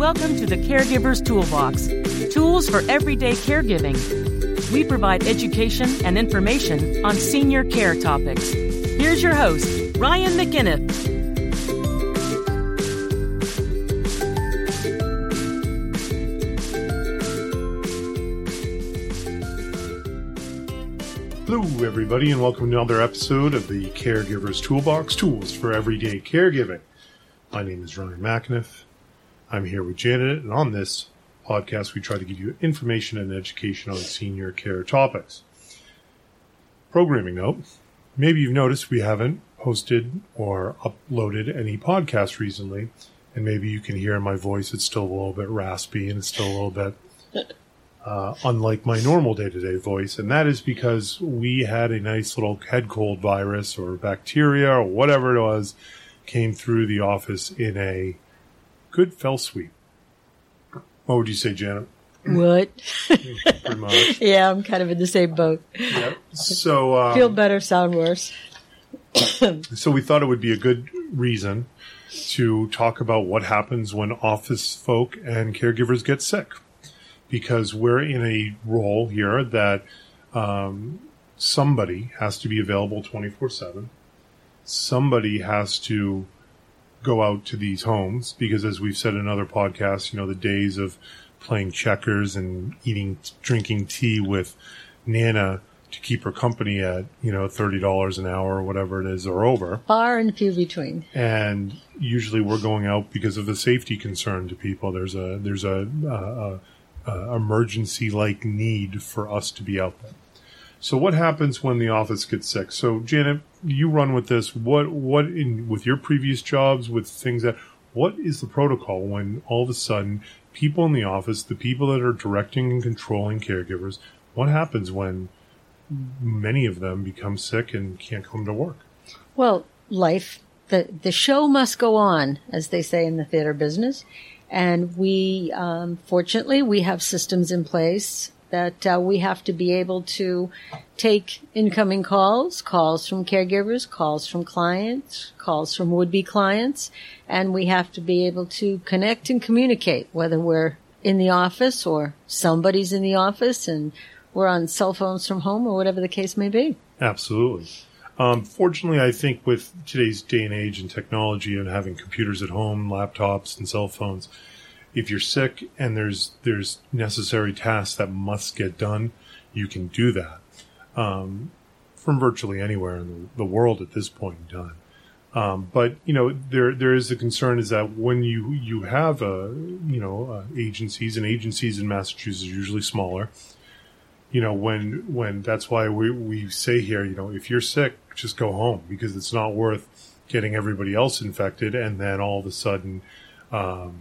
Welcome to the Caregiver's Toolbox tools for everyday caregiving. We provide education and information on senior care topics. Here's your host, Ryan McInnes. Hello, everybody, and welcome to another episode of the Caregiver's Toolbox Tools for Everyday Caregiving. My name is Ryan McInnes. I'm here with Janet, and on this podcast, we try to give you information and education on senior care topics. Programming note maybe you've noticed we haven't posted or uploaded any podcasts recently, and maybe you can hear in my voice it's still a little bit raspy and it's still a little bit uh, unlike my normal day to day voice. And that is because we had a nice little head cold virus or bacteria or whatever it was came through the office in a good fell sweep. What would you say, Janet? What? Pretty much. yeah, I'm kind of in the same boat. Yep. So, um, Feel better, sound worse. so we thought it would be a good reason to talk about what happens when office folk and caregivers get sick, because we're in a role here that um, somebody has to be available 24 7. Somebody has to go out to these homes because, as we've said in other podcasts, you know, the days of playing checkers and eating, drinking tea with Nana to keep her company at, you know, $30 an hour or whatever it is are over. Far and few between. And usually we're going out because of a safety concern to people. There's a, there's a, a, a emergency like need for us to be out there. So what happens when the office gets sick? So Janet, you run with this. What what in with your previous jobs with things that what is the protocol when all of a sudden people in the office, the people that are directing and controlling caregivers, what happens when many of them become sick and can't come to work? Well, life the the show must go on, as they say in the theater business, and we um, fortunately we have systems in place that uh, we have to be able to take incoming calls, calls from caregivers, calls from clients, calls from would-be clients, and we have to be able to connect and communicate, whether we're in the office or somebody's in the office and we're on cell phones from home or whatever the case may be. Absolutely. Um, fortunately, I think with today's day and age and technology and having computers at home, laptops, and cell phones, if you're sick and there's there's necessary tasks that must get done, you can do that um, from virtually anywhere in the, world at this point in time. Um, but you know there there is a concern is that when you you have a you know uh, agencies and agencies in Massachusetts are usually smaller. You know when when that's why we we say here you know if you're sick just go home because it's not worth getting everybody else infected and then all of a sudden um,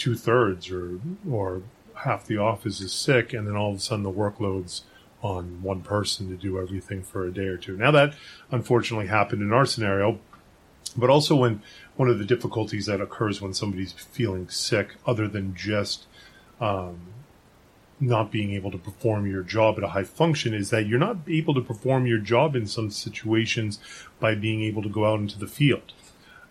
two thirds or or half the office is sick, and then all of a sudden the workload's on one person to do everything for a day or two. Now that unfortunately happened in our scenario, but also when one of the difficulties that occurs when somebody's feeling sick, other than just um, not being able to perform your job at a high function, is that you're not able to perform your job in some situations by being able to go out into the field.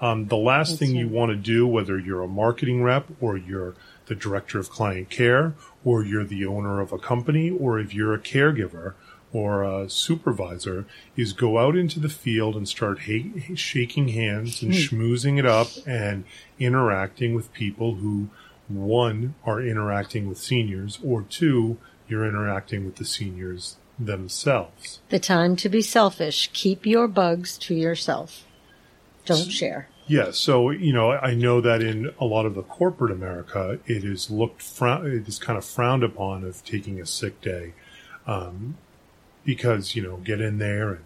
Um, the last That's thing right. you want to do, whether you're a marketing rep or you're the director of client care or you're the owner of a company or if you're a caregiver or a supervisor, is go out into the field and start ha- shaking hands and mm. schmoozing it up and interacting with people who, one, are interacting with seniors or two, you're interacting with the seniors themselves. The time to be selfish. Keep your bugs to yourself. Don't share. Yeah, so you know, I know that in a lot of the corporate America, it is looked frown, it is kind of frowned upon of taking a sick day, um, because you know, get in there and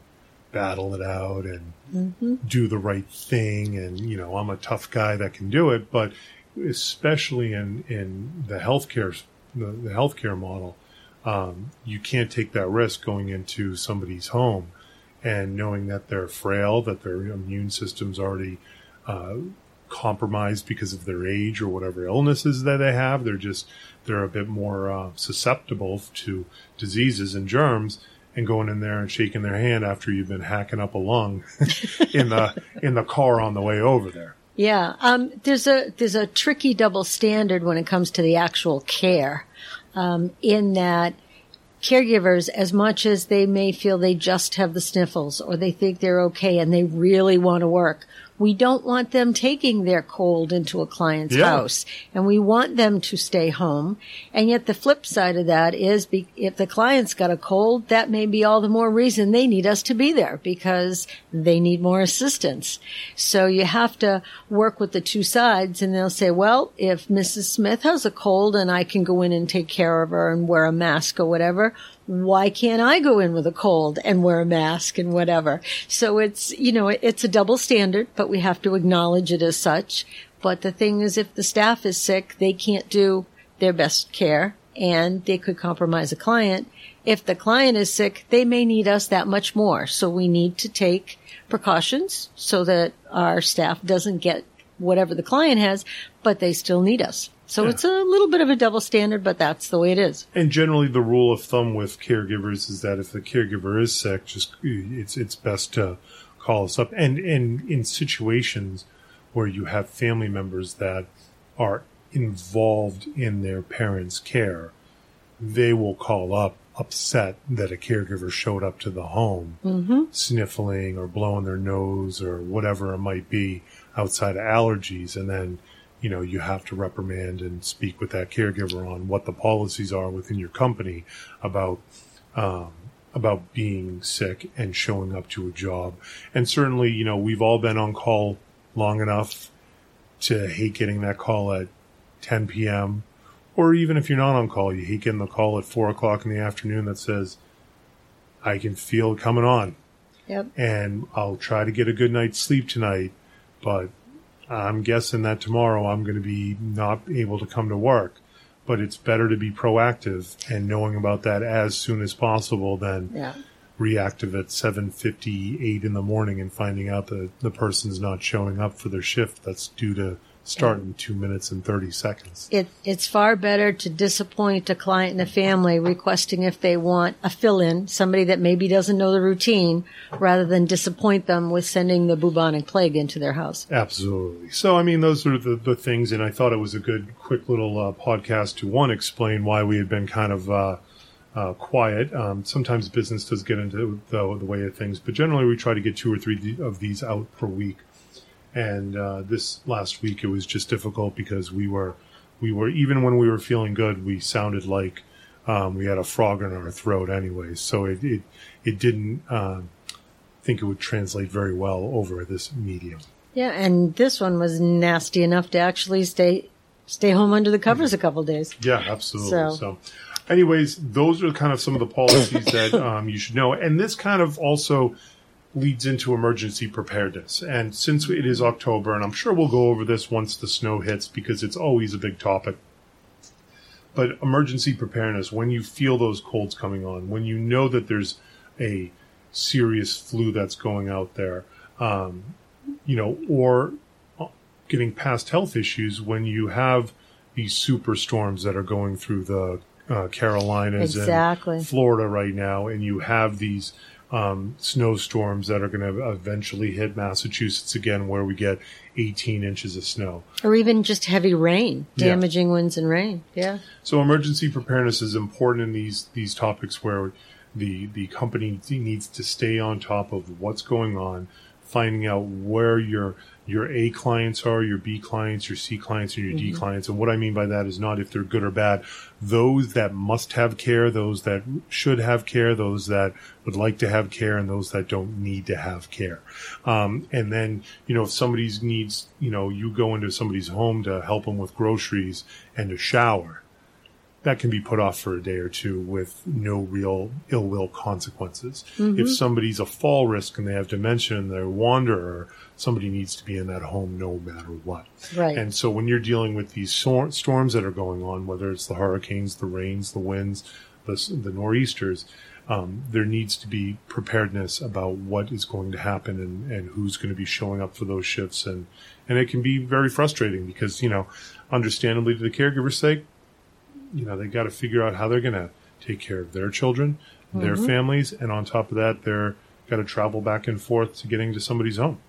battle it out and mm-hmm. do the right thing, and you know, I'm a tough guy that can do it. But especially in in the healthcare the, the healthcare model, um, you can't take that risk going into somebody's home and knowing that they're frail, that their immune system's already uh, compromised because of their age or whatever illnesses that they have. They're just they're a bit more uh, susceptible to diseases and germs. And going in there and shaking their hand after you've been hacking up a lung in the in the car on the way over there. Yeah, um, there's a there's a tricky double standard when it comes to the actual care, um, in that caregivers, as much as they may feel they just have the sniffles or they think they're okay and they really want to work, we don't want them taking their cold into a client's Yeah. house and we want them to stay home. And yet the flip side of that is be, if the client's got a cold, that may be all the more reason they need us to be there because they need more assistance. So you have to work with the two sides and they'll say, well, if Mrs. Smith has a cold and I can go in and take care of her and wear a mask or whatever, why can't I go in with a cold and wear a mask and whatever? So it's, you know, it's a double standard, but we have to acknowledge it as such. But the thing is, if the staff is sick, they can't do their best care and they could compromise a client. If the client is sick, they may need us that much more. So we need to take precautions so that our staff doesn't get whatever the client has, but they still need us. So Yeah. it's a little bit of a double standard, but that's the way it is. And generally, the rule of thumb with caregivers is that if the caregiver is sick, just it's it's best to call us up. And and in situations where you have family members that are involved in their parents' care, they will call up upset that a caregiver showed up to the home mm-hmm. sniffling or blowing their nose or whatever it might be outside of allergies and then you know you have to reprimand and speak with that caregiver on what the policies are within your company about um, about being sick and showing up to a job. And certainly you know we've all been on call long enough to hate getting that call at 10 p.m or even if you're not on call you hate getting the call at 4 o'clock in the afternoon that says i can feel it coming on. Yep. and I'll try to get a good night's sleep tonight, but I'm guessing that tomorrow I'm going to be not able to come to work. But it's better to be proactive and knowing about that as soon as possible than Yeah. reactive at 7:58 in the morning and finding out that the person's not showing up for their shift that's due to start in 2 minutes and 30 seconds. It, it's far better to disappoint a client and a family requesting if they want a fill-in, somebody that maybe doesn't know the routine, rather than disappoint them with sending the bubonic plague into their house. Absolutely. So, I mean, those are the, the things, and I thought it was a good, quick little uh, podcast to one explain why we had been kind of uh, uh, quiet. Um, sometimes business does get into the, the way of things, but generally we try to get two or three of these out per week. And uh, this last week it was just difficult because we were, we were even when we were feeling good, we sounded like um, we had a frog in our throat, anyway. So it it, it didn't um, think it would translate very well over this medium. Yeah, and this one was nasty enough to actually stay stay home under the covers a couple days. Yeah, absolutely. So- So. anyways, those are kind of some of the policies that um, you should know, and this kind of also leads into emergency preparedness. And since it is October, and I'm sure we'll go over this once the snow hits because it's always a big topic. But emergency preparedness, when you feel those colds coming on, when you know that there's a serious flu that's going out there, um, you know, or getting past health issues when you have these superstorms that are going through the uh, Carolinas Exactly. and Florida right now, and you have these um, snowstorms that are going to eventually hit Massachusetts again, where we get 18 inches of snow. Or even just heavy rain, Yeah. damaging winds and rain. Yeah. So emergency preparedness is important in these these topics where the the company needs to stay on top of what's going on, finding out where your your A clients are, your B clients, your C clients, and your D clients. And what I mean by that is not if they're good or bad. Those that must have care, those that should have care, those that would like to have care, and those that don't need to have care. Um, and then, you know, if somebody's needs, you know, you go into somebody's home to help them with groceries and a shower that can be put off for a day or two with no real ill will consequences. If somebody's a fall risk and they have dementia and they're a wanderer, somebody needs to be in that home no matter what. Right. And so when you're dealing with these sor- storms that are going on, whether it's the hurricanes, the rains, the winds, the, the nor'easters, um, there needs to be preparedness about what is going to happen and, and who's going to be showing up for those shifts. And, and it can be very frustrating because, you know, understandably to the caregiver's sake, you know, they got to figure out how they're going to take care of their children, their families, and on top of that, they're got to travel back and forth to getting to somebody's home.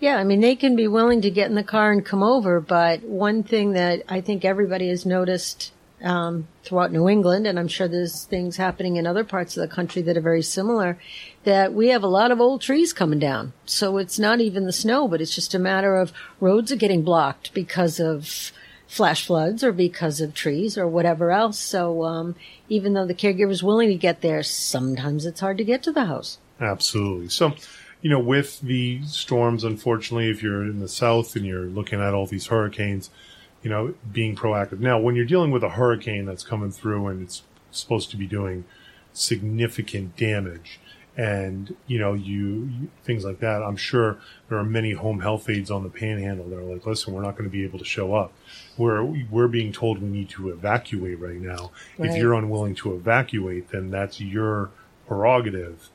Yeah, I mean, they can be willing to get in the car and come over, but one thing that I think everybody has noticed um, throughout New England, and I'm sure there's things happening in other parts of the country that are very similar, that we have a lot of old trees coming down. So it's not even the snow, but it's just a matter of roads are getting blocked because of flash floods or because of trees or whatever else. So um, even though the caregiver is willing to get there, sometimes it's hard to get to the house. Absolutely. So, you know, with the storms, unfortunately, if you're in the south and you're looking at all these hurricanes, you know, being proactive. Now, when you're dealing with a hurricane that's coming through and it's supposed to be doing significant damage, and you know, you, you things like that, I'm sure there are many home health aides on the Panhandle that are like, "Listen, we're not going to be able to show up. We're we're being told we need to evacuate right now. Right. If you're unwilling to evacuate, then that's your prerogative."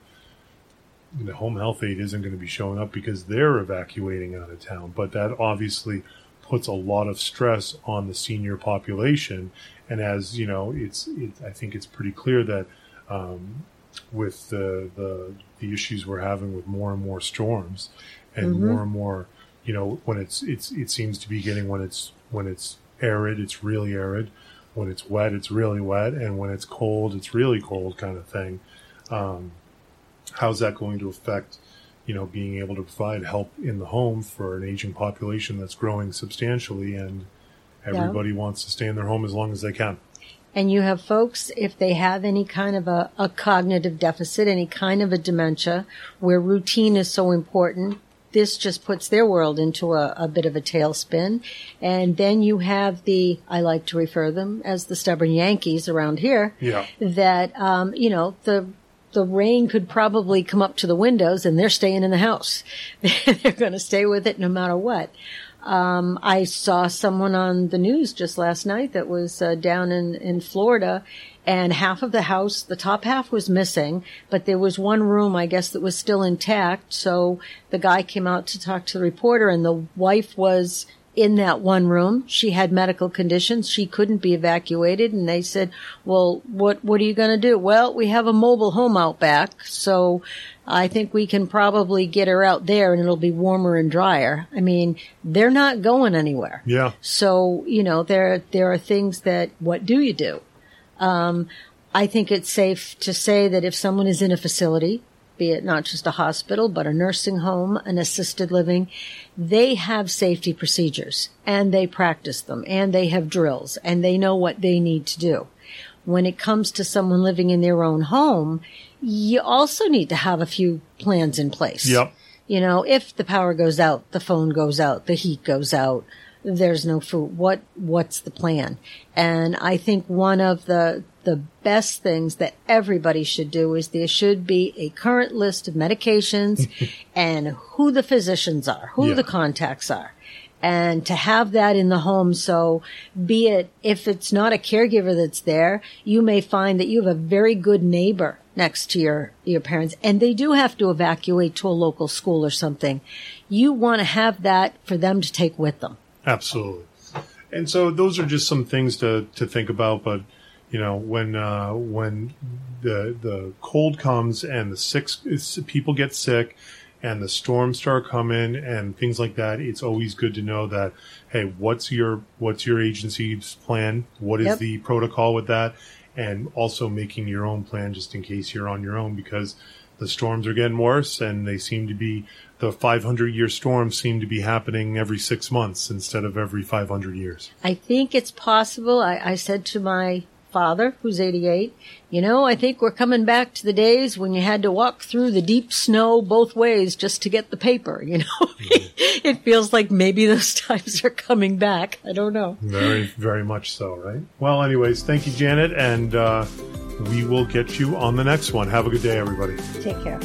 the home health aide isn't going to be showing up because they're evacuating out of town. But that obviously puts a lot of stress on the senior population. And as you know, it's it, I think it's pretty clear that um, with the, the the issues we're having with more and more storms and Mm-hmm. more and more, you know, when it's it's it seems to be getting when it's when it's arid, it's really arid. When it's wet, it's really wet, and when it's cold, it's really cold, kind of thing. Um, how's that going to affect you know being able to provide help in the home for an aging population that's growing substantially and everybody wants to stay in their home as long as they can And you have folks, if they have any kind of a, a cognitive deficit, any kind of a dementia, where routine is so important, this just puts their world into a, a bit of a tailspin. And then you have the, I like to refer them as the stubborn Yankees around here, Yeah. that, um, you know, the, the rain could probably come up to the windows and they're staying in the house. they're going to stay with it no matter what. Um, I saw someone on the news just last night that was uh, down in, in Florida and half of the house, the top half was missing, but there was one room, I guess, that was still intact. So the guy came out to talk to the reporter and the wife was in that one room. She had medical conditions. She couldn't be evacuated. And they said, well, what, what are you going to do? Well, we have a mobile home out back. So I think we can probably get her out there and it'll be warmer and drier. I mean, they're not going anywhere. yeah So, you know, there, there are things that, what do you do? Um, I think it's safe to say that if someone is in a facility, be it not just a hospital, but a nursing home, an assisted living, they have safety procedures and they practice them and they have drills and they know what they need to do. When it comes to someone living in their own home, you also need to have a few plans in place. Yep. You know, if the power goes out, the phone goes out, the heat goes out, there's no food. What, what's the plan? And I think one of the, the best things that everybody should do is there should be a current list of medications and who the physicians are, who Yeah. the contacts are. And to have that in the home. So be it, if it's not a caregiver that's there, you may find that you have a very good neighbor next to your, your parents and they do have to evacuate to a local school or something. You want to have that for them to take with them. Absolutely. And so those are just some things to, to think about. But you know, when uh, when the the cold comes and the sick people get sick and the storms start coming and things like that, it's always good to know that hey, what's your what's your agency's plan? What is Yep. the protocol with that? And also making your own plan just in case you're on your own because the storms are getting worse and they seem to be the 500 year storms seem to be happening every six months instead of every 500 years. I think it's possible. I, I said to my father, who's 88, you know, I think we're coming back to the days when you had to walk through the deep snow both ways just to get the paper, you know? it feels like maybe those times are coming back. I don't know. Very, very much so, right? Well, anyways, thank you, Janet, and uh, we will get you on the next one. Have a good day, everybody. Take care.